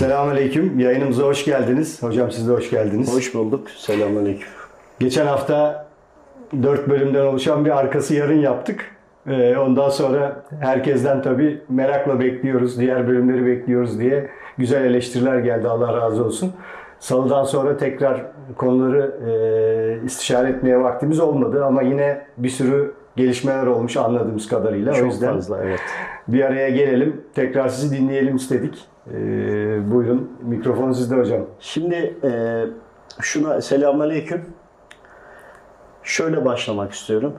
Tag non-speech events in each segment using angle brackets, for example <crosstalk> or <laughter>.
Selamünaleyküm. Yayınımıza hoş geldiniz. Hocam siz de hoş geldiniz. Hoş bulduk. Selamünaleyküm. Geçen hafta 4 bölümden oluşan bir arkası yarın yaptık. Ee, ondan sonra herkesten tabii merakla bekliyoruz, diğer bölümleri bekliyoruz diye güzel eleştiriler geldi. Allah razı olsun. Salıdan sonra tekrar konuları e, istişare etmeye vaktimiz olmadı ama yine bir sürü gelişmeler olmuş anladığımız kadarıyla. o Çok yüzden fazla evet. bir araya gelelim, tekrar sizi dinleyelim istedik. Ee, buyurun, mikrofon sizde hocam. Şimdi e, şuna selamünaleyküm. Şöyle başlamak istiyorum.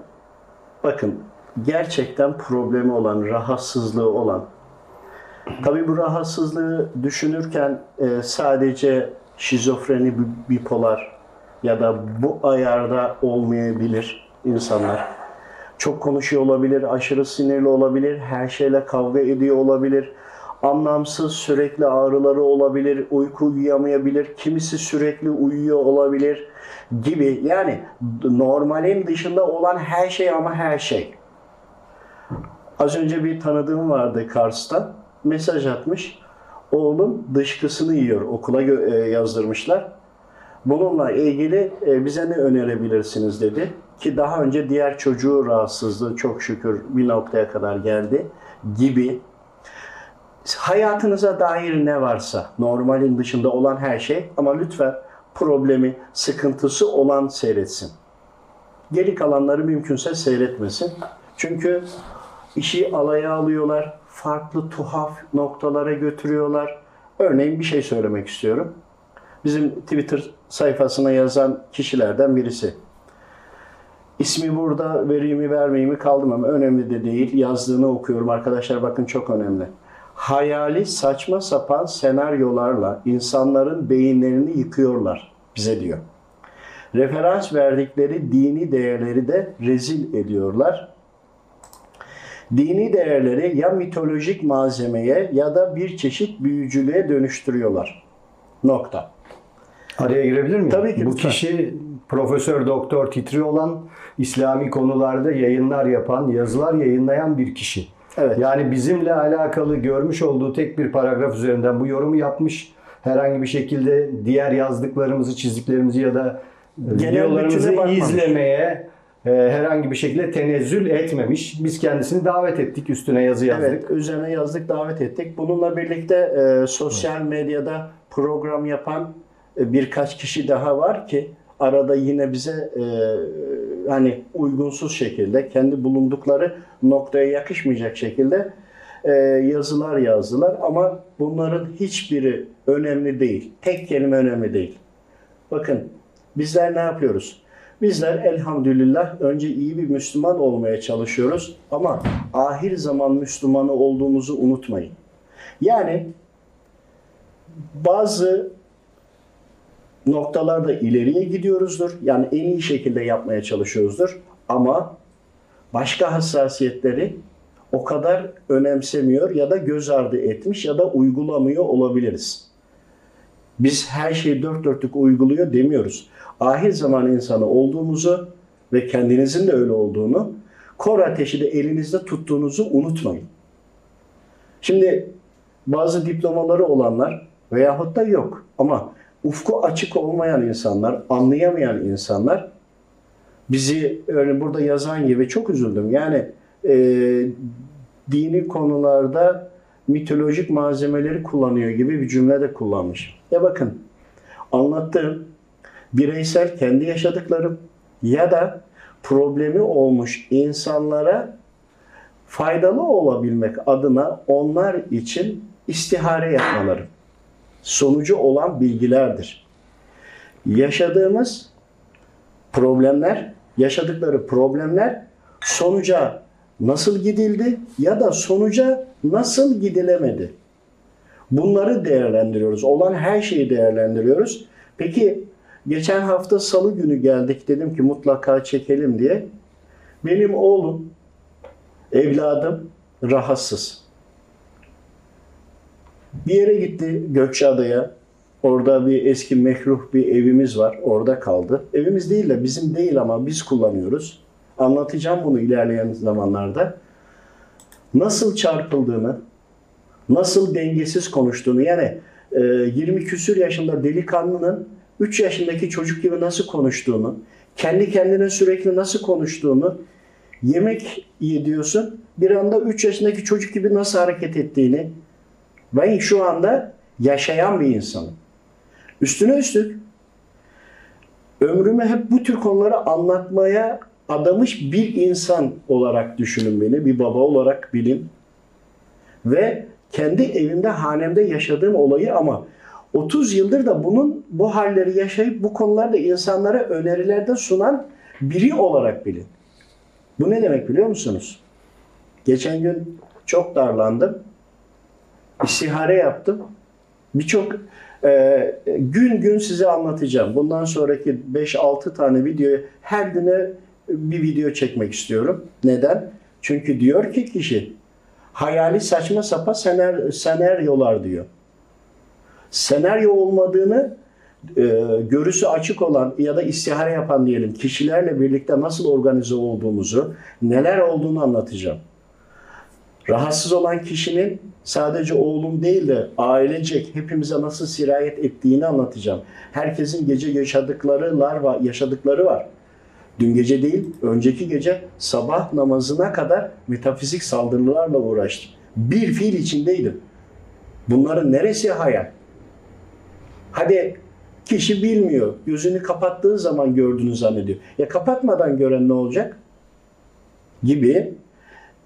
Bakın gerçekten problemi olan, rahatsızlığı olan. Tabii bu rahatsızlığı düşünürken e, sadece şizofreni, bi- bipolar ya da bu ayarda olmayabilir insanlar. Çok konuşuyor olabilir, aşırı sinirli olabilir, her şeyle kavga ediyor olabilir. Anlamsız sürekli ağrıları olabilir, uyku uyuyamayabilir, kimisi sürekli uyuyor olabilir gibi. Yani normalin dışında olan her şey ama her şey. Az önce bir tanıdığım vardı Kars'ta. Mesaj atmış. Oğlum dışkısını yiyor. Okula e, yazdırmışlar. Bununla ilgili e, bize ne önerebilirsiniz dedi. Ki daha önce diğer çocuğu rahatsızlığı çok şükür bir noktaya kadar geldi gibi. Hayatınıza dair ne varsa normalin dışında olan her şey ama lütfen problemi, sıkıntısı olan seyretsin. Geri kalanları mümkünse seyretmesin. Çünkü işi alaya alıyorlar, farklı tuhaf noktalara götürüyorlar. Örneğin bir şey söylemek istiyorum. Bizim Twitter sayfasına yazan kişilerden birisi. İsmi burada vereyim mi vermeyeyim mi kaldım ama önemli de değil. Yazdığını okuyorum arkadaşlar bakın çok önemli. Hayali saçma sapan senaryolarla insanların beyinlerini yıkıyorlar bize diyor. Referans verdikleri dini değerleri de rezil ediyorlar. Dini değerleri ya mitolojik malzemeye ya da bir çeşit büyücülüğe dönüştürüyorlar. Nokta. Araya girebilir miyim? Tabii ki, Bu lütfen. kişi Profesör Doktor Titri olan İslami konularda yayınlar yapan, yazılar yayınlayan bir kişi. Evet. Yani bizimle alakalı görmüş olduğu tek bir paragraf üzerinden bu yorumu yapmış. Herhangi bir şekilde diğer yazdıklarımızı, çizdiklerimizi ya da videolarımızı izlemeye e, herhangi bir şekilde tenezzül etmemiş. Biz kendisini davet ettik, üstüne yazı yazdık. Evet, üzerine yazdık, davet ettik. Bununla birlikte e, sosyal medyada program yapan e, birkaç kişi daha var ki arada yine bize e, hani uygunsuz şekilde kendi bulundukları noktaya yakışmayacak şekilde e, yazılar yazdılar ama bunların hiçbiri önemli değil. Tek kelime önemli değil. Bakın bizler ne yapıyoruz? Bizler elhamdülillah önce iyi bir Müslüman olmaya çalışıyoruz ama ahir zaman Müslümanı olduğumuzu unutmayın. Yani bazı noktalarda ileriye gidiyoruzdur. Yani en iyi şekilde yapmaya çalışıyoruzdur. Ama başka hassasiyetleri o kadar önemsemiyor ya da göz ardı etmiş ya da uygulamıyor olabiliriz. Biz her şeyi dört dörtlük uyguluyor demiyoruz. Ahir zaman insanı olduğumuzu ve kendinizin de öyle olduğunu, kor ateşi de elinizde tuttuğunuzu unutmayın. Şimdi bazı diplomaları olanlar veyahut da yok ama ufku açık olmayan insanlar, anlayamayan insanlar bizi öyle burada yazan gibi çok üzüldüm. Yani e, dini konularda mitolojik malzemeleri kullanıyor gibi bir cümle de kullanmış. Ya bakın anlattığım bireysel kendi yaşadıklarım ya da problemi olmuş insanlara faydalı olabilmek adına onlar için istihare yapmaları sonucu olan bilgilerdir. Yaşadığımız problemler, yaşadıkları problemler sonuca nasıl gidildi ya da sonuca nasıl gidilemedi? Bunları değerlendiriyoruz. Olan her şeyi değerlendiriyoruz. Peki geçen hafta salı günü geldik dedim ki mutlaka çekelim diye. Benim oğlum, evladım rahatsız. Bir yere gitti Gökçeada'ya. Orada bir eski mekruh bir evimiz var. Orada kaldı. Evimiz değil de bizim değil ama biz kullanıyoruz. Anlatacağım bunu ilerleyen zamanlarda. Nasıl çarpıldığını, nasıl dengesiz konuştuğunu yani e, 20 küsür yaşında delikanlının 3 yaşındaki çocuk gibi nasıl konuştuğunu, kendi kendine sürekli nasıl konuştuğunu, yemek yediyorsun, bir anda 3 yaşındaki çocuk gibi nasıl hareket ettiğini, ben şu anda yaşayan bir insanım. Üstüne üstlük ömrümü hep bu tür konuları anlatmaya adamış bir insan olarak düşünün beni, bir baba olarak bilin. Ve kendi evimde, hanemde yaşadığım olayı ama 30 yıldır da bunun bu halleri yaşayıp bu konularda insanlara önerilerde sunan biri olarak bilin. Bu ne demek biliyor musunuz? Geçen gün çok darlandım. İstihare yaptım. Birçok e, gün gün size anlatacağım. Bundan sonraki 5-6 tane videoyu her güne bir video çekmek istiyorum. Neden? Çünkü diyor ki kişi hayali saçma sapa sener, senaryolar diyor. Senaryo olmadığını e, görüsü açık olan ya da istihare yapan diyelim kişilerle birlikte nasıl organize olduğumuzu, neler olduğunu anlatacağım. Rahatsız olan kişinin sadece oğlum değil de ailecek hepimize nasıl sirayet ettiğini anlatacağım. Herkesin gece yaşadıkları var, yaşadıkları var. Dün gece değil, önceki gece sabah namazına kadar metafizik saldırılarla uğraştım. Bir fiil içindeydim. Bunların neresi hayal? Hadi kişi bilmiyor. Gözünü kapattığı zaman gördüğünü zannediyor. Ya kapatmadan gören ne olacak? Gibi.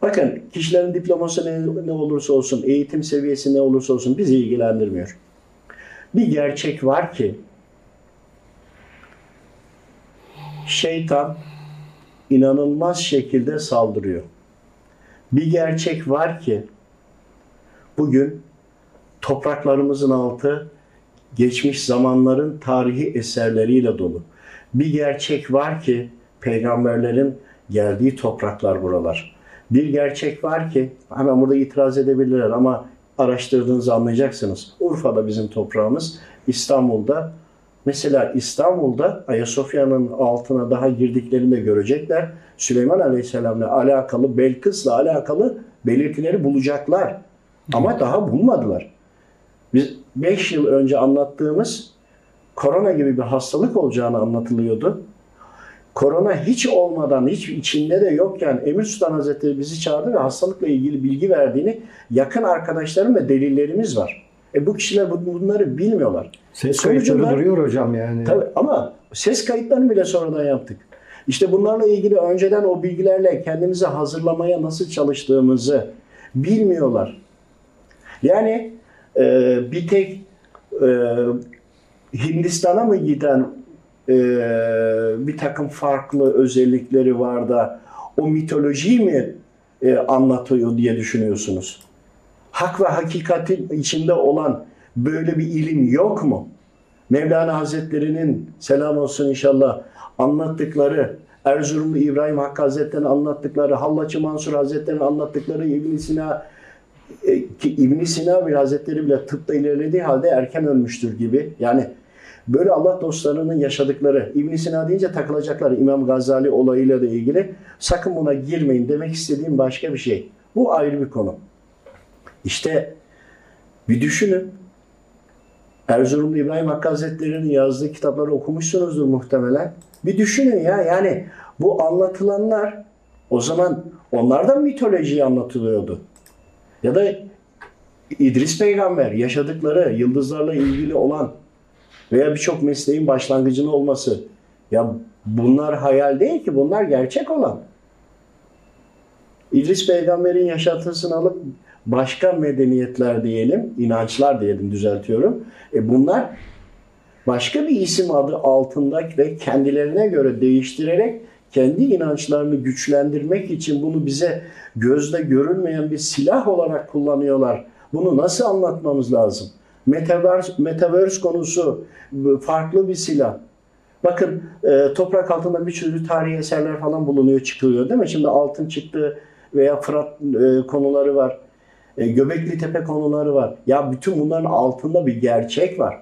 Bakın kişilerin diploması ne, ne olursa olsun, eğitim seviyesi ne olursa olsun bizi ilgilendirmiyor. Bir gerçek var ki şeytan inanılmaz şekilde saldırıyor. Bir gerçek var ki bugün topraklarımızın altı geçmiş zamanların tarihi eserleriyle dolu. Bir gerçek var ki peygamberlerin geldiği topraklar buralar. Bir gerçek var ki hemen burada itiraz edebilirler ama araştırdığınızı anlayacaksınız. Urfa'da bizim toprağımız, İstanbul'da Mesela İstanbul'da Ayasofya'nın altına daha girdiklerinde görecekler. Süleyman Aleyhisselam'la alakalı, Belkıs'la alakalı belirtileri bulacaklar. Ama daha bulmadılar. Biz 5 yıl önce anlattığımız korona gibi bir hastalık olacağını anlatılıyordu. Korona hiç olmadan, hiç içinde de yokken Emir Sultan Hazretleri bizi çağırdı ve hastalıkla ilgili bilgi verdiğini yakın arkadaşlarım ve delillerimiz var. E bu kişiler bunları bilmiyorlar. Ses kayıtları duruyor hocam yani. Tabii ama ses kayıtlarını bile sonradan yaptık. İşte bunlarla ilgili önceden o bilgilerle kendimizi hazırlamaya nasıl çalıştığımızı bilmiyorlar. Yani e, bir tek e, Hindistan'a mı giden e, bir takım farklı özellikleri var da o mitolojiyi mi e, anlatıyor diye düşünüyorsunuz? Hak ve hakikatin içinde olan böyle bir ilim yok mu? Mevlana Hazretleri'nin selam olsun inşallah anlattıkları, Erzurumlu İbrahim Hakkı Hazretleri'nin anlattıkları, Hallaçı Mansur Hazretleri'nin anlattıkları, ibn Sina e, ki ibn Sina bir Hazretleri bile tıpta ilerlediği halde erken ölmüştür gibi. Yani böyle Allah dostlarının yaşadıkları, ibn Sina deyince takılacaklar İmam Gazali olayıyla da ilgili. Sakın buna girmeyin demek istediğim başka bir şey. Bu ayrı bir konu. İşte bir düşünün. Erzurumlu İbrahim Hakkı Hazretleri'nin yazdığı kitapları okumuşsunuzdur muhtemelen. Bir düşünün ya yani bu anlatılanlar o zaman onlardan mitolojiyi anlatılıyordu. Ya da İdris peygamber yaşadıkları yıldızlarla ilgili olan veya birçok mesleğin başlangıcını olması. Ya bunlar hayal değil ki bunlar gerçek olan. İdris peygamberin yaşantısını alıp başka medeniyetler diyelim, inançlar diyelim düzeltiyorum. E bunlar başka bir isim adı altında ve kendilerine göre değiştirerek kendi inançlarını güçlendirmek için bunu bize gözle görünmeyen bir silah olarak kullanıyorlar. Bunu nasıl anlatmamız lazım? Metaverse, metaverse konusu farklı bir silah. Bakın e, toprak altında bir sürü tarihi eserler falan bulunuyor, çıkıyor değil mi? Şimdi altın çıktı veya Fırat e, konuları var. E, Göbekli Tepe konuları var. Ya bütün bunların altında bir gerçek var.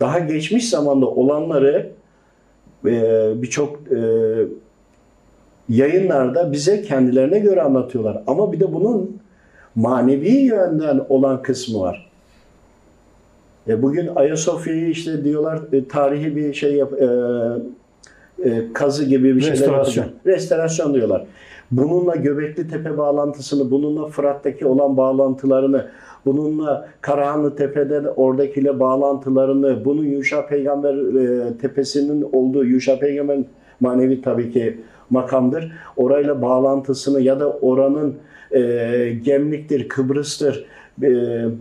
Daha geçmiş zamanda olanları e, birçok e, yayınlarda bize kendilerine göre anlatıyorlar. Ama bir de bunun manevi yönden olan kısmı var. E, bugün Ayasofya'yı işte diyorlar e, tarihi bir şey yap, e, e, kazı gibi bir şeyler Restorasyon. yapacak. Restorasyon diyorlar. Bununla Göbekli Tepe bağlantısını, bununla Fırat'taki olan bağlantılarını, bununla Karahanlı Tepe'den oradakiyle bağlantılarını, bunun Yuşa Peygamber e, Tepesi'nin olduğu Yuşa Peygamber'in manevi tabii ki makamdır. Orayla bağlantısını ya da oranın e, Gemlik'tir, Kıbrıs'tır,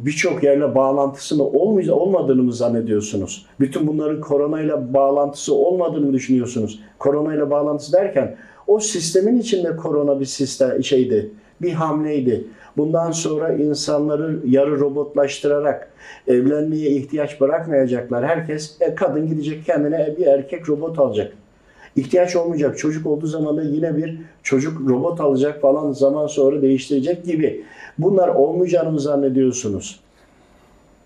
birçok yerle bağlantısını olmay- olmadığını mı zannediyorsunuz? Bütün bunların koronayla bağlantısı olmadığını mı düşünüyorsunuz? Koronayla bağlantısı derken o sistemin içinde korona bir sistem şeydi, bir hamleydi. Bundan sonra insanları yarı robotlaştırarak evlenmeye ihtiyaç bırakmayacaklar. Herkes e, kadın gidecek kendine bir erkek robot alacak. İhtiyaç olmayacak. Çocuk olduğu zaman da yine bir çocuk robot alacak falan zaman sonra değiştirecek gibi. Bunlar olmayacağını mı zannediyorsunuz?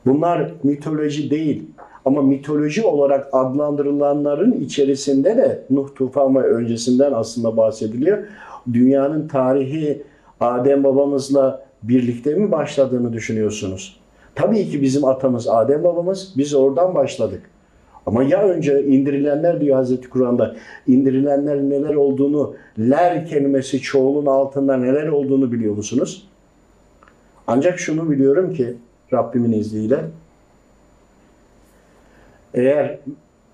Bunlar mitoloji değil. Ama mitoloji olarak adlandırılanların içerisinde de Nuh tufan ve öncesinden aslında bahsediliyor. Dünyanın tarihi Adem babamızla birlikte mi başladığını düşünüyorsunuz? Tabii ki bizim atamız Adem babamız. Biz oradan başladık. Ama ya önce indirilenler diyor Hazreti Kur'an'da indirilenler neler olduğunu, ler kelimesi çoğulun altında neler olduğunu biliyor musunuz? Ancak şunu biliyorum ki Rabbimin izniyle eğer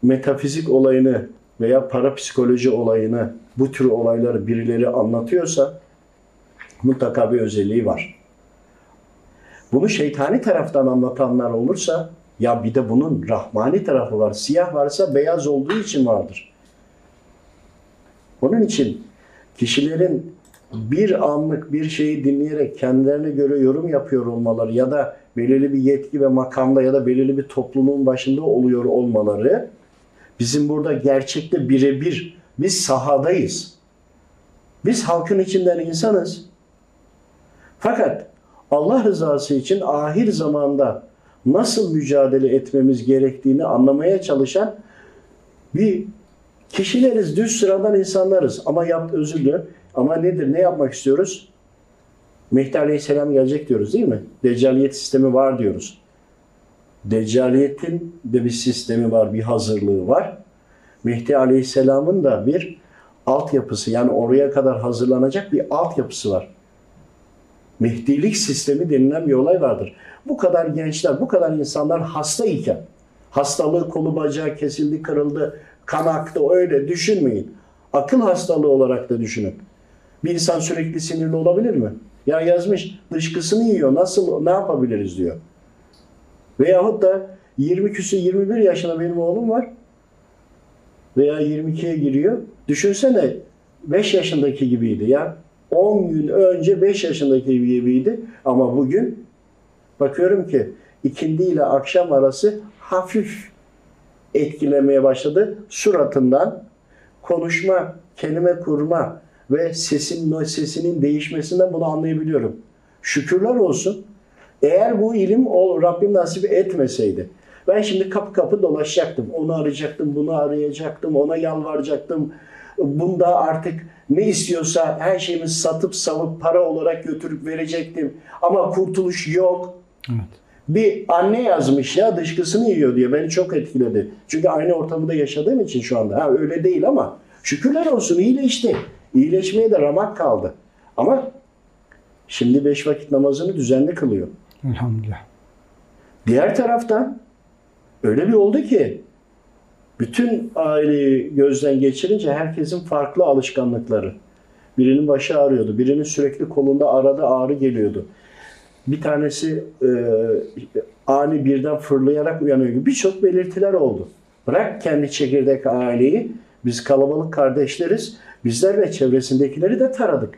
metafizik olayını veya parapsikoloji olayını bu tür olayları birileri anlatıyorsa mutlaka bir özelliği var. Bunu şeytani taraftan anlatanlar olursa ya bir de bunun rahmani tarafı var. Siyah varsa beyaz olduğu için vardır. Onun için kişilerin bir anlık bir şeyi dinleyerek kendilerine göre yorum yapıyor olmaları ya da belirli bir yetki ve makamda ya da belirli bir topluluğun başında oluyor olmaları bizim burada gerçekte birebir biz sahadayız. Biz halkın içinden insanız. Fakat Allah rızası için ahir zamanda nasıl mücadele etmemiz gerektiğini anlamaya çalışan bir kişileriz, düz sıradan insanlarız. Ama yap, özür dilerim. Ama nedir, ne yapmak istiyoruz? Mehdi Aleyhisselam gelecek diyoruz değil mi? Deccaliyet sistemi var diyoruz. Deccaliyetin de bir sistemi var, bir hazırlığı var. Mehdi Aleyhisselam'ın da bir altyapısı yani oraya kadar hazırlanacak bir altyapısı var. Mehdilik sistemi denilen bir olay vardır. Bu kadar gençler, bu kadar insanlar hasta iken, hastalığı kolu bacağı kesildi, kırıldı, kan aktı öyle düşünmeyin. Akıl hastalığı olarak da düşünün. Bir insan sürekli sinirli olabilir mi? Ya yazmış dışkısını yiyor, nasıl, ne yapabiliriz diyor. Veyahut da 20 küsü 21 yaşında benim oğlum var. Veya 22'ye giriyor. Düşünsene 5 yaşındaki gibiydi ya. 10 gün önce 5 yaşındaki gibiydi. Ama bugün bakıyorum ki ikindi ile akşam arası hafif etkilemeye başladı. Suratından konuşma, kelime kurma ve sesin sesinin değişmesinden bunu anlayabiliyorum. Şükürler olsun. Eğer bu ilim o Rabbim nasip etmeseydi ben şimdi kapı kapı dolaşacaktım. Onu arayacaktım, bunu arayacaktım, ona yalvaracaktım. Bunda artık ne istiyorsa her şeyimi satıp savup para olarak götürüp verecektim. Ama kurtuluş yok. Evet. Bir anne yazmış ya dışkısını yiyor diye beni çok etkiledi. Çünkü aynı ortamda yaşadığım için şu anda. Ha, öyle değil ama şükürler olsun iyileşti. İyileşmeye de ramak kaldı. Ama şimdi beş vakit namazını düzenli kılıyor. Elhamdülillah. Diğer taraftan öyle bir oldu ki bütün aileyi gözden geçirince herkesin farklı alışkanlıkları. Birinin başı ağrıyordu, birinin sürekli kolunda arada ağrı geliyordu. Bir tanesi e, ani birden fırlayarak uyanıyor gibi birçok belirtiler oldu. Bırak kendi çekirdek aileyi, biz kalabalık kardeşleriz, bizler ve çevresindekileri de taradık.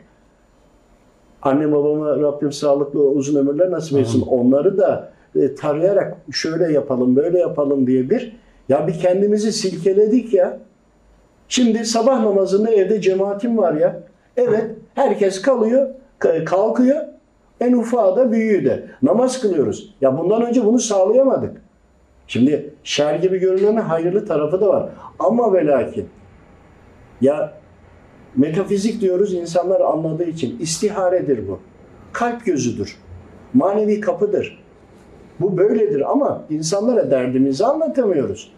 Anne babama Rabbim sağlıklı uzun ömürler nasip etsin. Onları da e, tarayarak şöyle yapalım, böyle yapalım diye bir ya bir kendimizi silkeledik ya. Şimdi sabah namazında evde cemaatim var ya. Evet, herkes kalıyor, kalkıyor. En ufağı da büyüğü de. Namaz kılıyoruz. Ya bundan önce bunu sağlayamadık. Şimdi şer gibi görünenin hayırlı tarafı da var. Ama ve lakin ya metafizik diyoruz insanlar anladığı için istiharedir bu. Kalp gözüdür. Manevi kapıdır. Bu böyledir ama insanlara derdimizi anlatamıyoruz.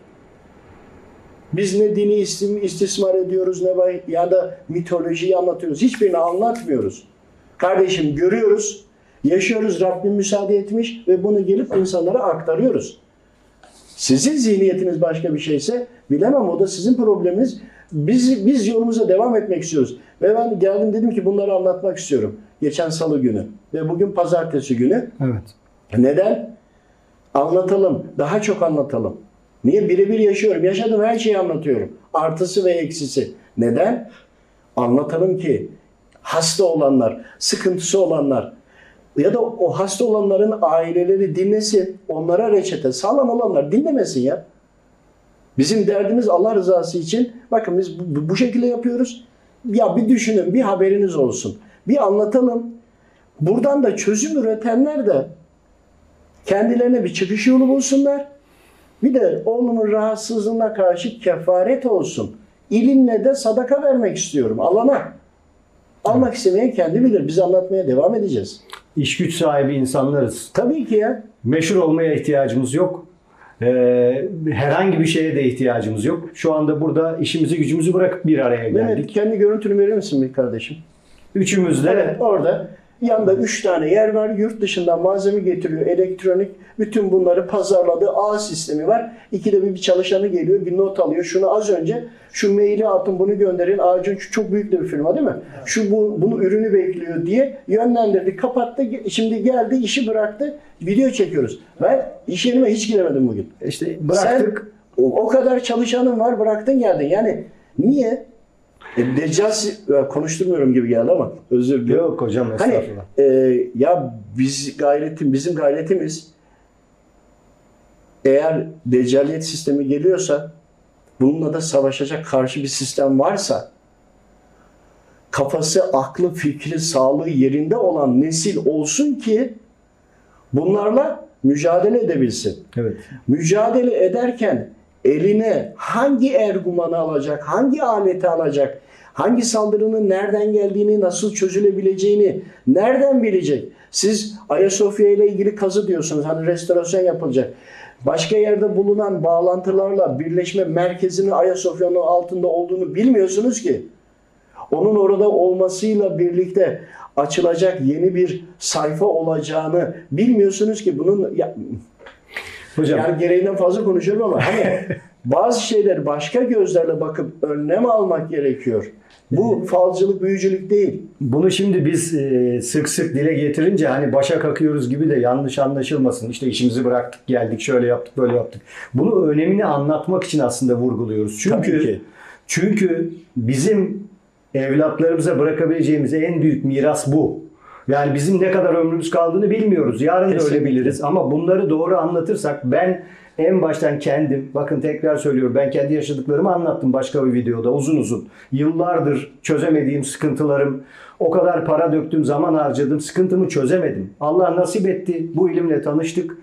Biz ne dini istismar ediyoruz ne ya da mitolojiyi anlatıyoruz. Hiçbirini anlatmıyoruz. Kardeşim görüyoruz, yaşıyoruz. Rabbim müsaade etmiş ve bunu gelip insanlara aktarıyoruz. Sizin zihniyetiniz başka bir şeyse bilemem o da sizin probleminiz. Biz, biz yolumuza devam etmek istiyoruz. Ve ben geldim dedim ki bunları anlatmak istiyorum. Geçen salı günü ve bugün pazartesi günü. Evet. Neden? Anlatalım. Daha çok anlatalım. Niye? Birebir yaşıyorum. Yaşadığım her şeyi anlatıyorum. Artısı ve eksisi. Neden? Anlatalım ki hasta olanlar, sıkıntısı olanlar ya da o hasta olanların aileleri dinlesin. Onlara reçete. Sağlam olanlar dinlemesin ya. Bizim derdimiz Allah rızası için. Bakın biz bu, bu şekilde yapıyoruz. Ya bir düşünün, bir haberiniz olsun. Bir anlatalım. Buradan da çözüm üretenler de kendilerine bir çıkış yolu bulsunlar. Bir de oğlumun rahatsızlığına karşı kefaret olsun. İlimle de sadaka vermek istiyorum alana. Almak istemeyen kendi bilir. Biz anlatmaya devam edeceğiz. İş güç sahibi insanlarız. Tabii ki ya. Meşhur olmaya ihtiyacımız yok. Ee, herhangi bir şeye de ihtiyacımız yok. Şu anda burada işimizi gücümüzü bırakıp bir araya geldik. kendi görüntünü verir misin bir kardeşim? Üçümüz de Evet orada yanında üç tane yer var. Yurt dışından malzeme getiriyor. Elektronik. Bütün bunları pazarladığı ağ sistemi var. İkide bir bir çalışanı geliyor. Bir not alıyor. Şunu az önce şu maili atın bunu gönderin. Ağacın şu çok büyük de bir firma değil mi? Şu bu, bunu ürünü bekliyor diye yönlendirdi. Kapattı. Şimdi geldi işi bıraktı. Video çekiyoruz. Ben iş yerime hiç giremedim bugün. işte bıraktık. Sen o, o kadar çalışanın var bıraktın geldin. Yani niye? E, ya konuşturmuyorum gibi geldi ama özür diliyorum. Yok hocam Hani e, ya biz gayretim bizim gayretimiz eğer deccaliyet sistemi geliyorsa bununla da savaşacak karşı bir sistem varsa kafası, aklı, fikri, sağlığı yerinde olan nesil olsun ki bunlarla mücadele edebilsin Evet. mücadele ederken eline hangi ergumanı alacak, hangi aleti alacak, hangi saldırının nereden geldiğini, nasıl çözülebileceğini nereden bilecek? Siz Ayasofya ile ilgili kazı diyorsunuz. Hani restorasyon yapılacak. Başka yerde bulunan bağlantılarla birleşme merkezinin Ayasofya'nın altında olduğunu bilmiyorsunuz ki. Onun orada olmasıyla birlikte açılacak yeni bir sayfa olacağını bilmiyorsunuz ki bunun ya, Hocam yani gereğinden fazla konuşuyorum ama hani <laughs> bazı şeyler başka gözlerle bakıp önlem almak gerekiyor. Bu falcılık, büyücülük değil. bunu şimdi biz e, sık sık dile getirince hani başa kakıyoruz gibi de yanlış anlaşılmasın. İşte işimizi bıraktık geldik şöyle yaptık böyle yaptık. Bunu önemini anlatmak için aslında vurguluyoruz. Çünkü çünkü bizim evlatlarımıza bırakabileceğimiz en büyük miras bu. Yani bizim ne kadar ömrümüz kaldığını bilmiyoruz. Yarın da Kesinlikle. öyle biliriz ama bunları doğru anlatırsak ben en baştan kendim, bakın tekrar söylüyorum ben kendi yaşadıklarımı anlattım başka bir videoda uzun uzun. Yıllardır çözemediğim sıkıntılarım, o kadar para döktüm, zaman harcadım, sıkıntımı çözemedim. Allah nasip etti, bu ilimle tanıştık.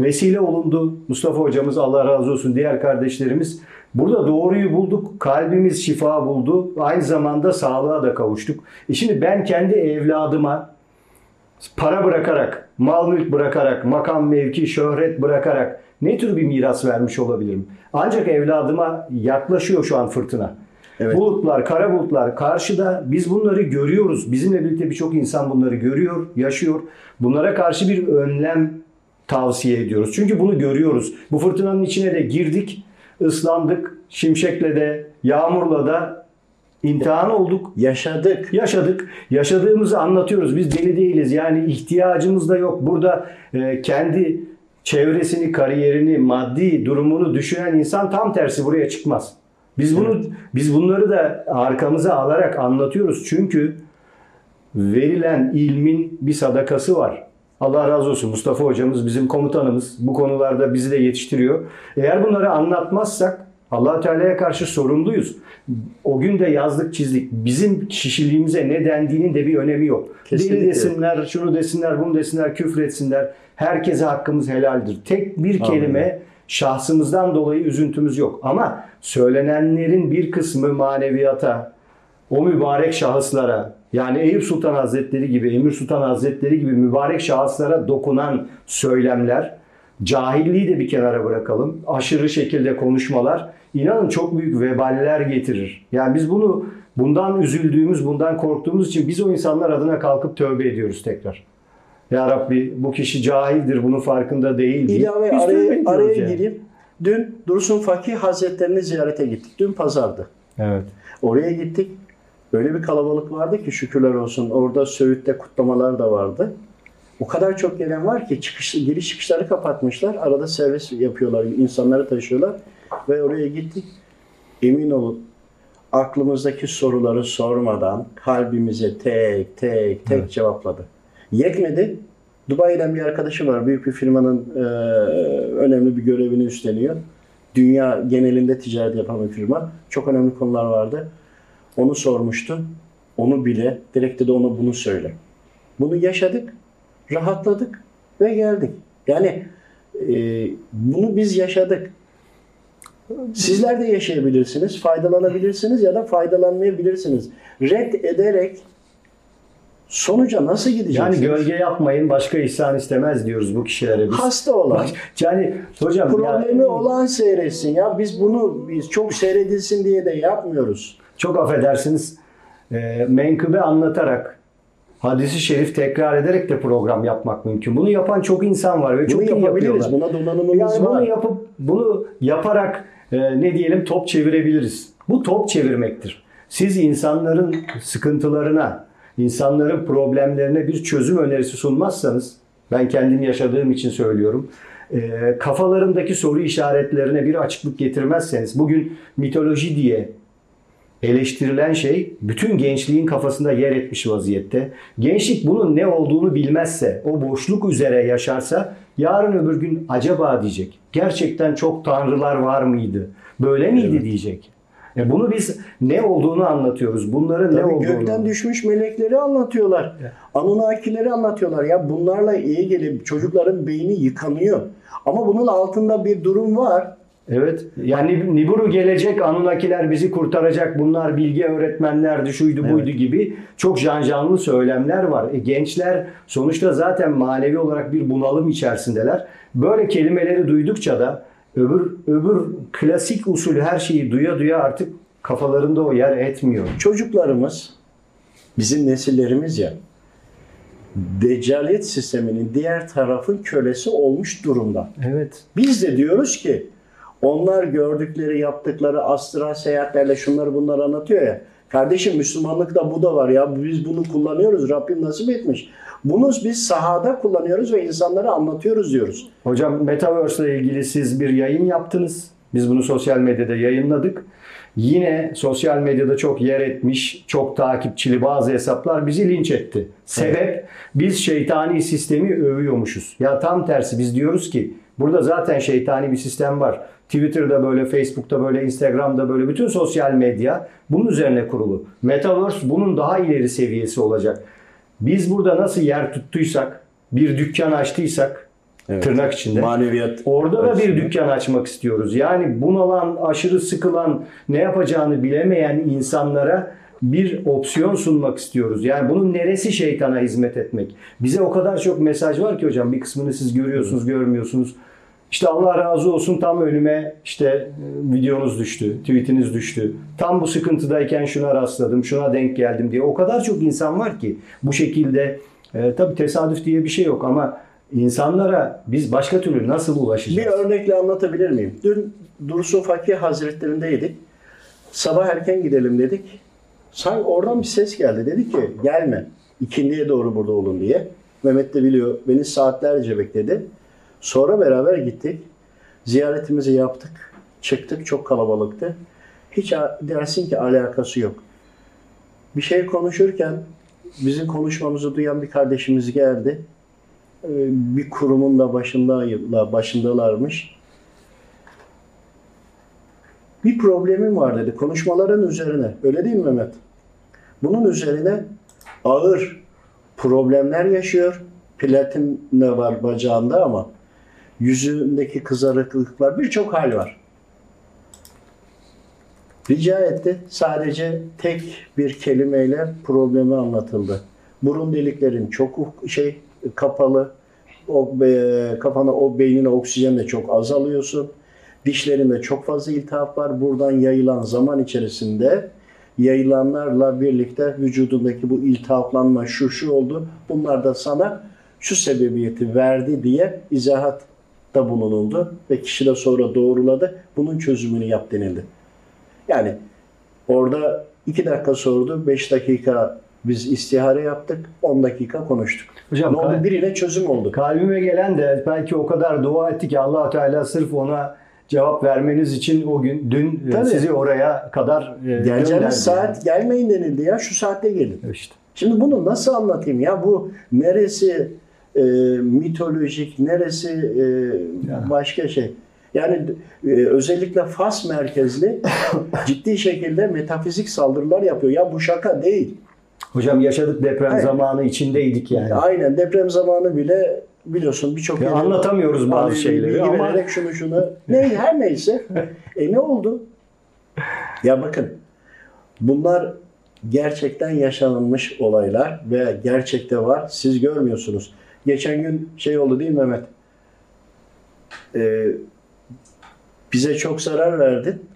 Vesile olundu. Mustafa hocamız Allah razı olsun, diğer kardeşlerimiz. Burada doğruyu bulduk, kalbimiz şifa buldu. Aynı zamanda sağlığa da kavuştuk. E şimdi ben kendi evladıma para bırakarak, mal mülk bırakarak, makam mevki, şöhret bırakarak ne tür bir miras vermiş olabilirim? Ancak evladıma yaklaşıyor şu an fırtına. Evet. Bulutlar, kara bulutlar karşıda biz bunları görüyoruz. Bizimle birlikte birçok insan bunları görüyor, yaşıyor. Bunlara karşı bir önlem tavsiye ediyoruz. Çünkü bunu görüyoruz. Bu fırtınanın içine de girdik, ıslandık. Şimşekle de, yağmurla da imtihan olduk. Yaşadık. Yaşadık. Yaşadığımızı anlatıyoruz. Biz deli değiliz. Yani ihtiyacımız da yok. Burada e, kendi çevresini, kariyerini, maddi durumunu düşünen insan tam tersi buraya çıkmaz. Biz bunu biz bunları da arkamıza alarak anlatıyoruz. Çünkü verilen ilmin bir sadakası var. Allah razı olsun. Mustafa hocamız bizim komutanımız. Bu konularda bizi de yetiştiriyor. Eğer bunları anlatmazsak allah Teala'ya karşı sorumluyuz. O gün de yazdık çizdik. Bizim kişiliğimize ne dendiğinin de bir önemi yok. Kesinlikle Deli desinler, şunu desinler, bunu desinler, küfretsinler. Herkese hakkımız helaldir. Tek bir Amin. kelime şahsımızdan dolayı üzüntümüz yok. Ama söylenenlerin bir kısmı maneviyata, o mübarek şahıslara yani Eyüp Sultan Hazretleri gibi, Emir Sultan Hazretleri gibi mübarek şahıslara dokunan söylemler Cahilliği de bir kenara bırakalım. Aşırı şekilde konuşmalar inanın çok büyük veballer getirir. Yani biz bunu bundan üzüldüğümüz, bundan korktuğumuz için biz o insanlar adına kalkıp tövbe ediyoruz tekrar. Ya Rabbi bu kişi cahildir, bunun farkında değil. İlave Biz araya, araya yani. gireyim. Dün Dursun Fakih Hazretlerini ziyarete gittik. Dün pazardı. Evet. Oraya gittik. Öyle bir kalabalık vardı ki şükürler olsun. Orada Söğüt'te kutlamalar da vardı. O kadar çok gelen var ki çıkış, giriş çıkışları kapatmışlar. Arada servis yapıyorlar. insanları taşıyorlar. Ve oraya gittik. Emin olun aklımızdaki soruları sormadan kalbimize tek tek tek Evet. cevapladı. Yetmedi. Dubai'den bir arkadaşım var. Büyük bir firmanın e, önemli bir görevini üstleniyor. Dünya genelinde ticaret yapan bir firma. Çok önemli konular vardı. Onu sormuştu. Onu bile direkt dedi ona bunu söyle. Bunu yaşadık, rahatladık ve geldik. Yani e, bunu biz yaşadık. Sizler de yaşayabilirsiniz, faydalanabilirsiniz ya da faydalanmayabilirsiniz. Red ederek sonuca nasıl Yani gideceksiniz? gölge yapmayın, başka ihsan istemez diyoruz bu kişilere biz. Hasta olan, yani hocam problemi ya- olan seyretsin. Ya biz bunu biz çok seyredilsin diye de yapmıyoruz. çok affedersiniz e, menkıbe anlatarak hadisi şerif tekrar ederek de program yapmak mümkün. Bunu yapan çok insan var ve Bunu çok iyi yapabiliriz. yapıyorlar. Buna donanımımız Yani bunu var. yapıp bunu yaparak e, ne diyelim top çevirebiliriz. Bu top çevirmektir. Siz insanların sıkıntılarına, insanların problemlerine bir çözüm önerisi sunmazsanız, ben kendim yaşadığım için söylüyorum, e, kafalarındaki soru işaretlerine bir açıklık getirmezseniz, bugün mitoloji diye eleştirilen şey bütün gençliğin kafasında yer etmiş vaziyette. Gençlik bunun ne olduğunu bilmezse, o boşluk üzere yaşarsa yarın öbür gün acaba diyecek. Gerçekten çok tanrılar var mıydı? Böyle miydi diyecek. E bunu biz ne olduğunu anlatıyoruz. Bunların ne Tabii olduğunu. gökten düşmüş melekleri anlatıyorlar. Anunnakileri anlatıyorlar. Ya bunlarla ilgili çocukların beyni yıkanıyor. Ama bunun altında bir durum var. Evet. Yani Niburu gelecek, Anunnakiler bizi kurtaracak, bunlar bilgi öğretmenlerdi, şuydu buydu gibi çok janjanlı söylemler var. E, gençler sonuçta zaten manevi olarak bir bunalım içerisindeler. Böyle kelimeleri duydukça da öbür öbür klasik usul her şeyi duya duya artık kafalarında o yer etmiyor. Çocuklarımız bizim nesillerimiz ya Deccaliyet sisteminin diğer tarafın kölesi olmuş durumda. Evet. Biz de diyoruz ki onlar gördükleri, yaptıkları astral seyahatlerle şunları bunları anlatıyor ya. Kardeşim Müslümanlıkta bu da var ya. Biz bunu kullanıyoruz. Rabbim nasip etmiş. Bunu biz sahada kullanıyoruz ve insanlara anlatıyoruz diyoruz. Hocam Metaverse ile ilgili siz bir yayın yaptınız. Biz bunu sosyal medyada yayınladık. Yine sosyal medyada çok yer etmiş, çok takipçili bazı hesaplar bizi linç etti. Sebep biz şeytani sistemi övüyormuşuz. Ya tam tersi biz diyoruz ki burada zaten şeytani bir sistem var. Twitter'da böyle, Facebook'ta böyle, Instagram'da böyle bütün sosyal medya bunun üzerine kurulu. Metaverse bunun daha ileri seviyesi olacak. Biz burada nasıl yer tuttuysak, bir dükkan açtıysak Evet. tırnak içinde. Maneviyat. Orada da bir dükkan açmak istiyoruz. Yani bunalan, aşırı sıkılan, ne yapacağını bilemeyen insanlara bir opsiyon sunmak istiyoruz. Yani bunun neresi şeytana hizmet etmek? Bize o kadar çok mesaj var ki hocam bir kısmını siz görüyorsunuz, görmüyorsunuz. İşte Allah razı olsun tam önüme işte e, videonuz düştü, tweetiniz düştü. Tam bu sıkıntıdayken şuna rastladım, şuna denk geldim diye. O kadar çok insan var ki bu şekilde e, tabii tesadüf diye bir şey yok ama insanlara biz başka türlü nasıl Bir ulaşacağız? örnekle anlatabilir miyim? Dün Dursun Fakih Hazretlerindeydik. Sabah erken gidelim dedik. Sanki oradan bir ses geldi. Dedi ki gelme. İkindiye doğru burada olun diye. Mehmet de biliyor. Beni saatlerce bekledi. Sonra beraber gittik. Ziyaretimizi yaptık. Çıktık. Çok kalabalıktı. Hiç dersin ki alakası yok. Bir şey konuşurken bizim konuşmamızı duyan bir kardeşimiz geldi. Ee, bir kurumun da başında başındalarmış. Bir problemim var dedi. Konuşmaların üzerine. Öyle değil mi Mehmet? Bunun üzerine ağır problemler yaşıyor. Platin ne var bacağında ama yüzündeki kızarıklıklar birçok hal var. Rica etti. Sadece tek bir kelimeyle problemi anlatıldı. Burun deliklerin çok şey kapalı. O e, kafana o beynine oksijenle çok azalıyorsun. Dişlerinde çok fazla iltihap var. Buradan yayılan zaman içerisinde yayılanlarla birlikte vücudundaki bu iltihaplanma şu şu oldu. Bunlar da sana şu sebebiyeti verdi diye izahatta bulunuldu ve kişi de sonra doğruladı. Bunun çözümünü yap denildi. Yani orada iki dakika sordu, beş dakika biz istihare yaptık, 10 dakika konuştuk. Hocam ne oldu? Birine çözüm oldu. kalbime gelen de belki o kadar dua etti ki allah Teala sırf ona cevap vermeniz için o gün dün e, Tabii. sizi oraya kadar e. Geleceğiniz saat gelmeyin denildi ya şu saatte gelin. İşte. Şimdi bunu nasıl anlatayım ya bu neresi e, mitolojik neresi e, başka şey. Yani e, özellikle Fas merkezli <laughs> ciddi şekilde metafizik saldırılar yapıyor. Ya bu şaka değil. Hocam yaşadık deprem Evet. zamanı içindeydik yani. Aynen deprem zamanı bile biliyorsun birçok Ya yere- anlatamıyoruz bazı Hani şeyleri bilgi ama- vererek şunu şunu. Ne her neyse. e ne oldu? Ya bakın bunlar gerçekten yaşanılmış olaylar ve gerçekte var. Siz görmüyorsunuz. Geçen gün şey oldu değil mi Mehmet? Ee, bize çok zarar verdin.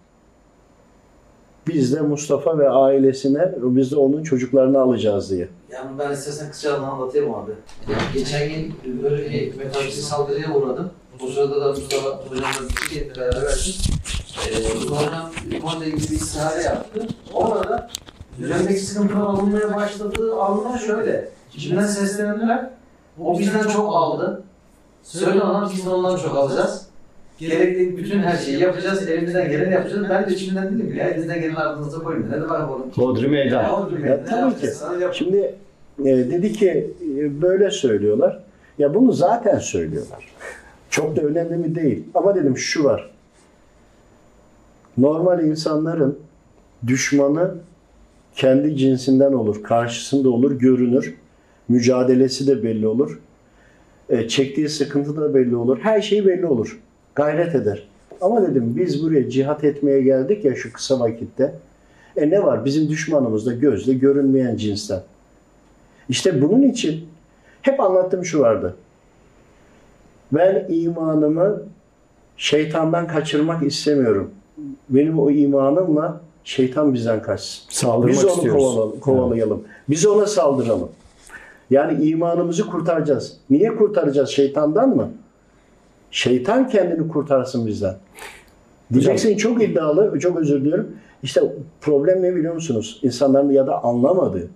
Biz de Mustafa ve ailesine, biz de onun çocuklarını alacağız diye. Yani ben istersen kısaca anlatayım abi. Geçen gün böyle bir metafizik saldırıya uğradım. O sırada da Mustafa hocamla birlikte beraber verdik. Ee, sonra konuyla ilgili bir istihare yaptı. Orada üzerindeki sıkıntılar alınmaya başladığı anda şöyle. İçimden seslendiler. O bizden çok aldı. Söyle ona biz de ondan çok alacağız. Gerekli bütün her şeyi yapacağız. Elimizden geleni yapacağız. Ben de içimden dedim ya elinizden geleni ardınıza koyun. Ne de var oğlum? Hodri meydan. Ya, tabii ki. Şimdi e, dedi ki e, böyle söylüyorlar. Ya bunu zaten söylüyorlar. Çok da önemli mi değil. Ama dedim şu var. Normal insanların düşmanı kendi cinsinden olur, karşısında olur, görünür. Mücadelesi de belli olur. E, çektiği sıkıntı da belli olur. Her şey belli olur. Gayret eder. Ama dedim biz buraya cihat etmeye geldik ya şu kısa vakitte. E ne var? Bizim düşmanımız da gözle görünmeyen cinsten. İşte bunun için hep anlattığım şu vardı. Ben imanımı şeytandan kaçırmak istemiyorum. Benim o imanımla şeytan bizden kaçsın. Saldırmak Biz onu istiyoruz. kovalayalım, kovalayalım. Biz ona saldıralım. Yani imanımızı kurtaracağız. Niye kurtaracağız? Şeytandan mı? Şeytan kendini kurtarsın bizden. Diyeceksin çok iddialı, çok özür diliyorum. İşte problem ne biliyor musunuz? İnsanların ya da anlamadığı.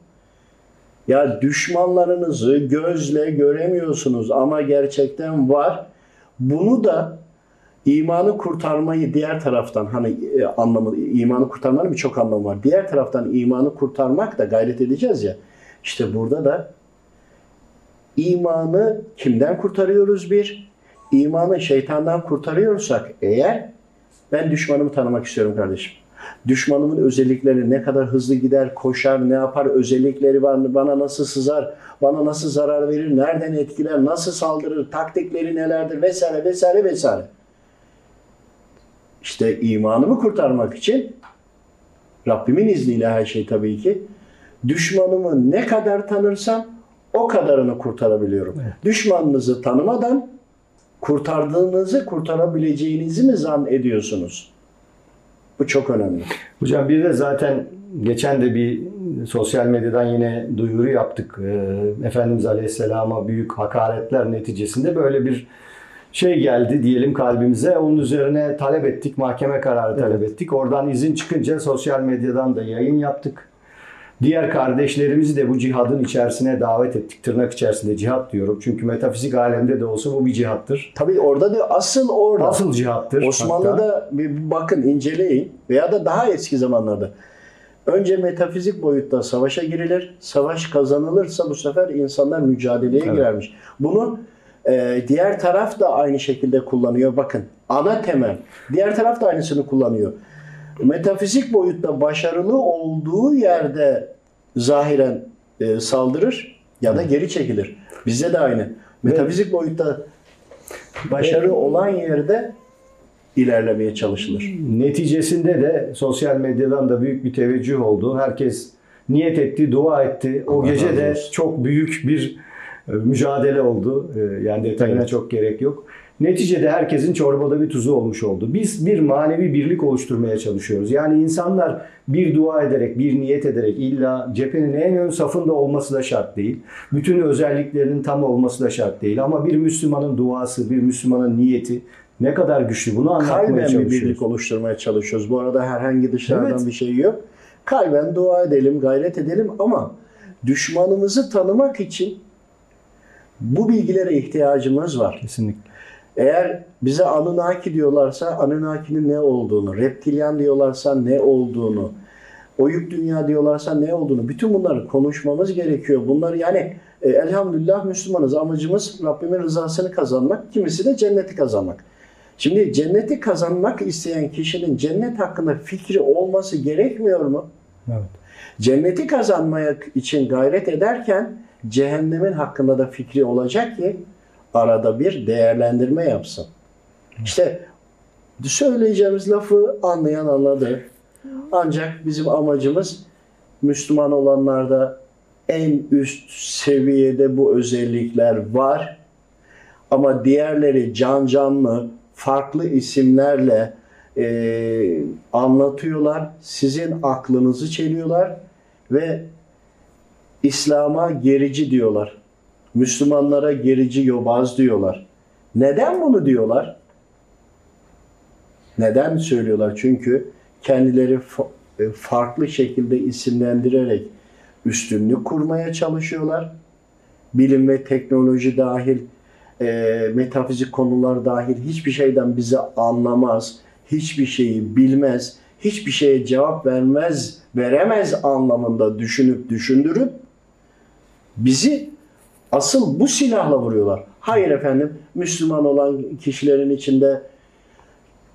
Ya düşmanlarınızı gözle göremiyorsunuz ama gerçekten var. Bunu da imanı kurtarmayı diğer taraftan hani e, anlamı imanı kurtarmanın birçok anlamı var. Diğer taraftan imanı kurtarmak da gayret edeceğiz ya. İşte burada da imanı kimden kurtarıyoruz bir? İmanı şeytandan kurtarıyorsak eğer ben düşmanımı tanımak istiyorum kardeşim. Düşmanımın özellikleri ne kadar hızlı gider, koşar, ne yapar, özellikleri var, bana nasıl sızar, bana nasıl zarar verir, nereden etkiler, nasıl saldırır, taktikleri nelerdir vesaire vesaire vesaire. İşte imanımı kurtarmak için Rabbimin izniyle her şey tabii ki düşmanımı ne kadar tanırsam o kadarını kurtarabiliyorum. Düşmanınızı tanımadan kurtardığınızı kurtarabileceğinizi mi zannediyorsunuz? Bu çok önemli. Hocam bir de zaten geçen de bir sosyal medyadan yine duyuru yaptık. Ee, Efendimiz Aleyhisselam'a büyük hakaretler neticesinde böyle bir şey geldi diyelim kalbimize. Onun üzerine talep ettik, mahkeme kararı talep ettik. Oradan izin çıkınca sosyal medyadan da yayın yaptık. Diğer kardeşlerimizi de bu cihadın içerisine davet ettik. Tırnak içerisinde cihat diyorum. Çünkü metafizik alemde de olsa bu bir cihattır. Tabii orada da asıl orada. Asıl cihattır. hatta. Osmanlı'da bir bakın inceleyin veya da daha eski zamanlarda. Önce metafizik boyutta savaşa girilir. Savaş kazanılırsa bu sefer insanlar mücadeleye Evet. girermiş. Bunu e, diğer taraf da aynı şekilde kullanıyor. Bakın ana temel. Diğer taraf da aynısını kullanıyor. Metafizik boyutta başarılı olduğu yerde zahiren e, saldırır ya da geri çekilir. Bizde de aynı. Metafizik boyutta başarı olan yerde ilerlemeye çalışılır. Neticesinde de sosyal medyadan da büyük bir teveccüh oldu. Herkes niyet etti, dua etti. O Allah gece de çok büyük bir e, mücadele oldu. E, Yani detayına Evet. çok gerek yok. Neticede herkesin çorbada bir tuzu olmuş oldu. Biz bir manevi birlik oluşturmaya çalışıyoruz. Yani insanlar bir dua ederek, bir niyet ederek illa cephenin en ön safında olması da şart değil. Bütün özelliklerinin tam olması da şart değil. Ama bir Müslümanın duası, bir Müslümanın niyeti ne kadar güçlü bunu anlatmaya Kalben bir çalışıyoruz. birlik oluşturmaya çalışıyoruz. Bu arada herhangi dışarıdan Evet. bir şey yok. Kalben dua edelim, gayret edelim ama düşmanımızı tanımak için bu bilgilere ihtiyacımız var. Kesinlikle. Eğer bize Anunnaki diyorlarsa Anunnaki'nin ne olduğunu, reptilyan diyorlarsa ne olduğunu, oyuk dünya diyorlarsa ne olduğunu, bütün bunları konuşmamız gerekiyor. Bunları yani e, elhamdülillah Müslümanız. Amacımız Rabbimin rızasını kazanmak, kimisi de cenneti kazanmak. Şimdi cenneti kazanmak isteyen kişinin cennet hakkında fikri olması gerekmiyor mu? Evet. Cenneti kazanmak için gayret ederken cehennemin hakkında da fikri olacak ki arada bir değerlendirme yapsın. İşte söyleyeceğimiz lafı anlayan anladı. Ancak bizim amacımız Müslüman olanlarda en üst seviyede bu özellikler var. Ama diğerleri can canlı, farklı isimlerle e, anlatıyorlar. Sizin aklınızı çeliyorlar ve İslam'a gerici diyorlar. Müslümanlara gerici yobaz diyorlar. Neden bunu diyorlar? Neden söylüyorlar? Çünkü kendileri e, farklı şekilde isimlendirerek üstünlük kurmaya çalışıyorlar. Bilim ve teknoloji dahil, e, metafizik konular dahil hiçbir şeyden bize anlamaz, hiçbir şeyi bilmez, hiçbir şeye cevap vermez, veremez anlamında düşünüp düşündürüp bizi asıl bu silahla vuruyorlar. Hayır efendim, Müslüman olan kişilerin içinde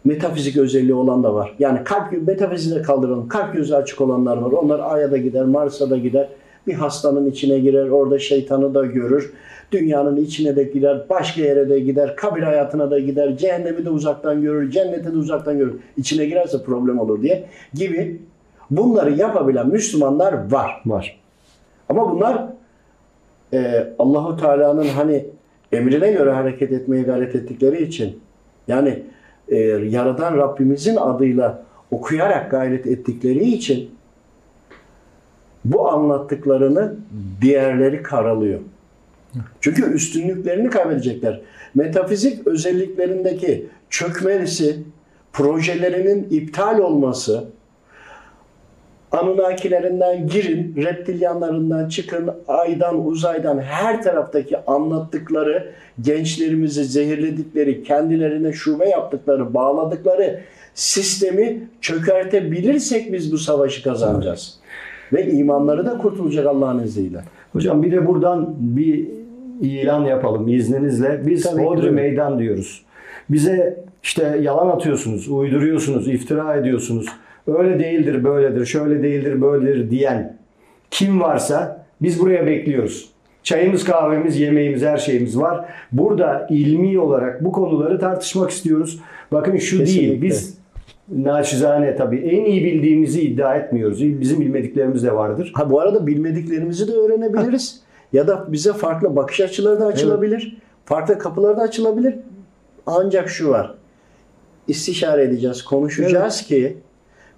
metafizik özelliği olan da var. Yani kalp metafiziği de kaldıralım. Kalp gözü açık olanlar var. Onlar Ay'a da gider, Mars'a da gider. Bir hastanın içine girer, orada şeytanı da görür. Dünyanın içine de girer, başka yere de gider, kabir hayatına da gider, cehennemi de uzaktan görür, cenneti de uzaktan görür. İçine girerse problem olur diye gibi bunları yapabilen Müslümanlar var. Var. Ama bunlar e, Allahu Teala'nın hani emrine göre hareket etmeye gayret ettikleri için yani e, yaradan Rabbimizin adıyla okuyarak gayret ettikleri için bu anlattıklarını diğerleri karalıyor. Çünkü üstünlüklerini kaybedecekler. Metafizik özelliklerindeki çökmesi, projelerinin iptal olması, Anunnakilerinden girin, reptilyanlarından çıkın, aydan, uzaydan her taraftaki anlattıkları, gençlerimizi zehirledikleri, kendilerine şube yaptıkları, bağladıkları sistemi çökertebilirsek biz bu savaşı kazanacağız. Ve imanları da kurtulacak Allah'ın izniyle. Hocam bir de buradan bir ilan yapalım izninizle. Biz Tabii Hodri buyurun. Meydan diyoruz. Bize işte yalan atıyorsunuz, uyduruyorsunuz, iftira ediyorsunuz. Öyle değildir, böyledir, şöyle değildir, böyledir diyen kim varsa biz buraya bekliyoruz. Çayımız, kahvemiz, yemeğimiz, her şeyimiz var. Burada ilmi olarak bu konuları tartışmak istiyoruz. Bakın şu değil, Kesinlikle. biz naçizane tabii en iyi bildiğimizi iddia etmiyoruz. Bizim bilmediklerimiz de vardır. Ha bu arada bilmediklerimizi de öğrenebiliriz. ya da bize farklı bakış açıları da açılabilir. Farklı kapılar da açılabilir. Ancak şu var. İstişare edeceğiz, konuşacağız ki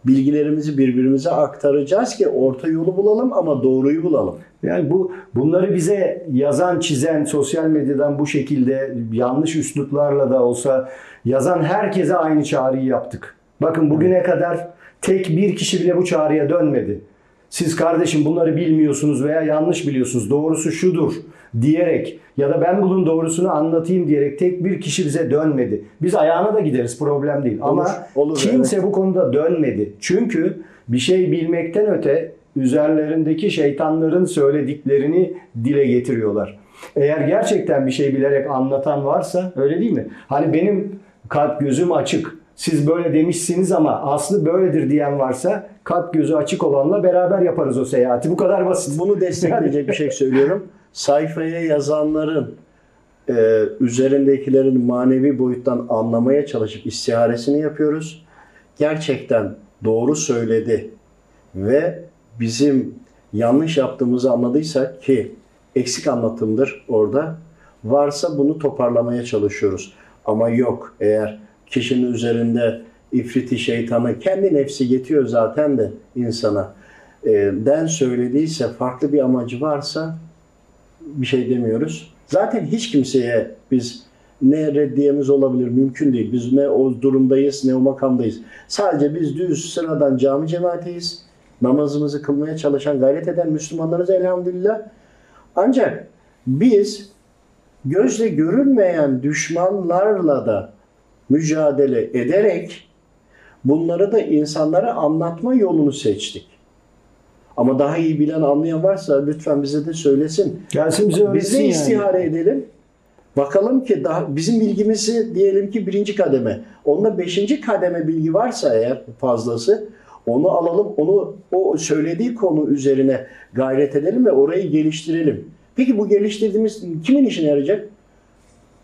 bilgilerimizi birbirimize aktaracağız ki orta yolu bulalım ama doğruyu bulalım. Yani bu bunları bize yazan, çizen, sosyal medyadan bu şekilde yanlış üsluplarla da olsa yazan herkese aynı çağrıyı yaptık. Bakın bugüne kadar tek bir kişi bile bu çağrıya dönmedi. Siz kardeşim bunları bilmiyorsunuz veya yanlış biliyorsunuz. Doğrusu şudur diyerek ya da ben bunun doğrusunu anlatayım diyerek tek bir kişi bize dönmedi. Biz ayağına da gideriz problem değil. Ama olur, kimse bu konuda dönmedi. Çünkü bir şey bilmekten öte üzerlerindeki şeytanların söylediklerini dile getiriyorlar. Eğer gerçekten bir şey bilerek anlatan varsa öyle değil mi? Hani benim kalp gözüm açık. Siz böyle demişsiniz ama aslı böyledir diyen varsa kalp gözü açık olanla beraber yaparız o seyahati. Bu kadar basit. Bunu destekleyecek bir şey söylüyorum. <laughs> Sayfaya yazanların e, üzerindekilerin manevi boyuttan anlamaya çalışıp istiharesini yapıyoruz. Gerçekten doğru söyledi ve bizim yanlış yaptığımızı anladıysak ki eksik anlatımdır orada. Varsa bunu toparlamaya çalışıyoruz. Ama yok eğer kişinin üzerinde ifriti şeytanı kendi nefsi yetiyor zaten de insana e, den söylediyse farklı bir amacı varsa bir şey demiyoruz. Zaten hiç kimseye biz ne reddiyemiz olabilir mümkün değil. Biz ne o durumdayız ne o makamdayız. Sadece biz düz sıradan cami cemaatiyiz. Namazımızı kılmaya çalışan, gayret eden Müslümanlarız elhamdülillah. Ancak biz gözle görülmeyen düşmanlarla da mücadele ederek bunları da insanlara anlatma yolunu seçtik. Ama daha iyi bilen anlayan varsa lütfen bize de söylesin. Gelsin bize Biz de yani. istihare edelim. Bakalım ki daha bizim bilgimizi diyelim ki birinci kademe. Onda beşinci kademe bilgi varsa eğer fazlası onu alalım. Onu o söylediği konu üzerine gayret edelim ve orayı geliştirelim. Peki bu geliştirdiğimiz kimin işine yarayacak?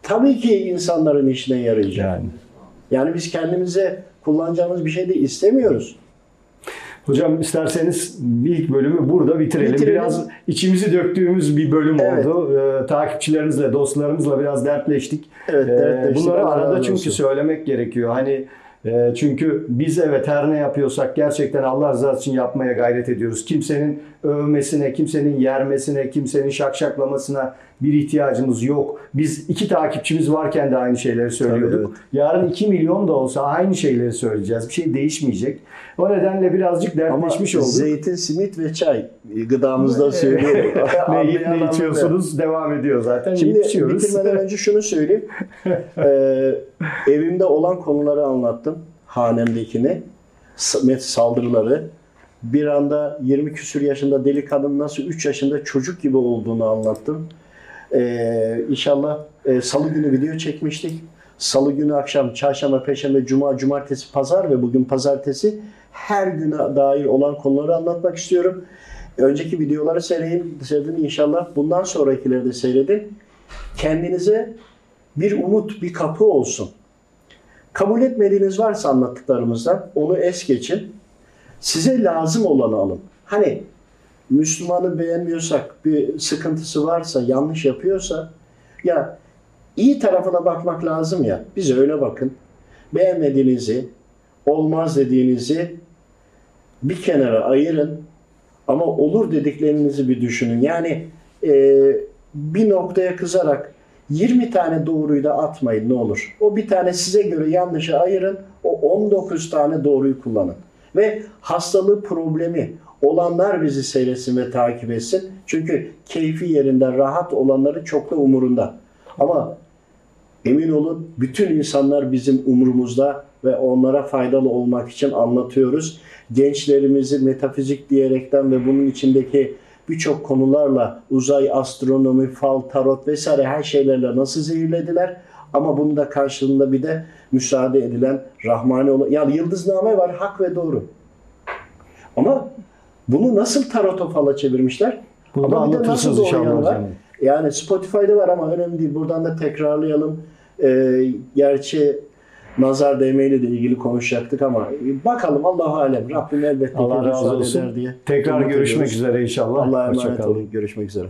Tabii ki insanların işine yarayacak. Yani. Yani biz kendimize kullanacağımız bir şey de istemiyoruz. Hocam isterseniz ilk bölümü burada bitirelim. Bitirelim. Biraz içimizi döktüğümüz bir bölüm Evet. oldu. Ee, takipçilerimizle, dostlarımızla biraz dertleştik. Evet, Ee, dertleştik. bunları Allah arada çünkü olsun. söylemek gerekiyor. Hani e, çünkü biz evet her ne yapıyorsak gerçekten Allah rızası için yapmaya gayret ediyoruz. Kimsenin övmesine, kimsenin yermesine, kimsenin şakşaklamasına bir ihtiyacımız yok. Biz iki takipçimiz varken de aynı şeyleri söylüyorduk. evet. Yarın 2 milyon da olsa aynı şeyleri söyleyeceğiz. Bir şey değişmeyecek. O nedenle birazcık Ama dertleşmiş olduk. zeytin, simit ve çay gıdamızda söylüyorum. <laughs> ne yiyip ne içiyorsunuz devam ediyor zaten. Şimdi bitirmeden önce şunu söyleyeyim. <laughs> Ee, evimde olan konuları anlattım. Hanemdekini. Saldırıları. Bir anda 20 küsür yaşında deli kadın nasıl 3 yaşında çocuk gibi olduğunu anlattım. Ee, inşallah e, salı günü video çekmiştik. Salı günü akşam, çarşamba, perşembe, cuma, cumartesi, pazar ve bugün pazartesi her güne dair olan konuları anlatmak istiyorum. Önceki videoları seyredin, seyredin inşallah. Bundan sonrakileri de seyredin. Kendinize bir umut, bir kapı olsun. Kabul etmediğiniz varsa anlattıklarımızdan onu es geçin. Size lazım olanı alın. Hani Müslümanı beğenmiyorsak, bir sıkıntısı varsa, yanlış yapıyorsa ya iyi tarafına bakmak lazım ya. Bize öyle bakın. Beğenmediğinizi, olmaz dediğinizi bir kenara ayırın. Ama olur dediklerinizi bir düşünün. Yani e, bir noktaya kızarak 20 tane doğruyu da atmayın ne olur. O bir tane size göre yanlışı ayırın. O 19 tane doğruyu kullanın. Ve hastalığı problemi olanlar bizi seyretsin ve takip etsin. Çünkü keyfi yerinde rahat olanları çok da umurunda. Ama emin olun bütün insanlar bizim umurumuzda ve onlara faydalı olmak için anlatıyoruz. Gençlerimizi metafizik diyerekten ve bunun içindeki birçok konularla uzay, astronomi, fal, tarot vesaire her şeylerle nasıl zehirlediler. Ama bunun da karşılığında bir de müsaade edilen rahmani olan, yani yıldızname var hak ve doğru. Ama bunu nasıl tarota fala çevirmişler? Bunu Ama bir de nasıl doğru var? Yani Spotify'da var ama önemli değil. Buradan da tekrarlayalım. Ee, gerçi nazar değmeyle de ilgili konuşacaktık ama bakalım Allahu alem. Rabbim elbette Allah razı olsun. eder diye. Tekrar görüşmek ediyoruz. üzere inşallah. Allah'a emanet olun. Görüşmek üzere.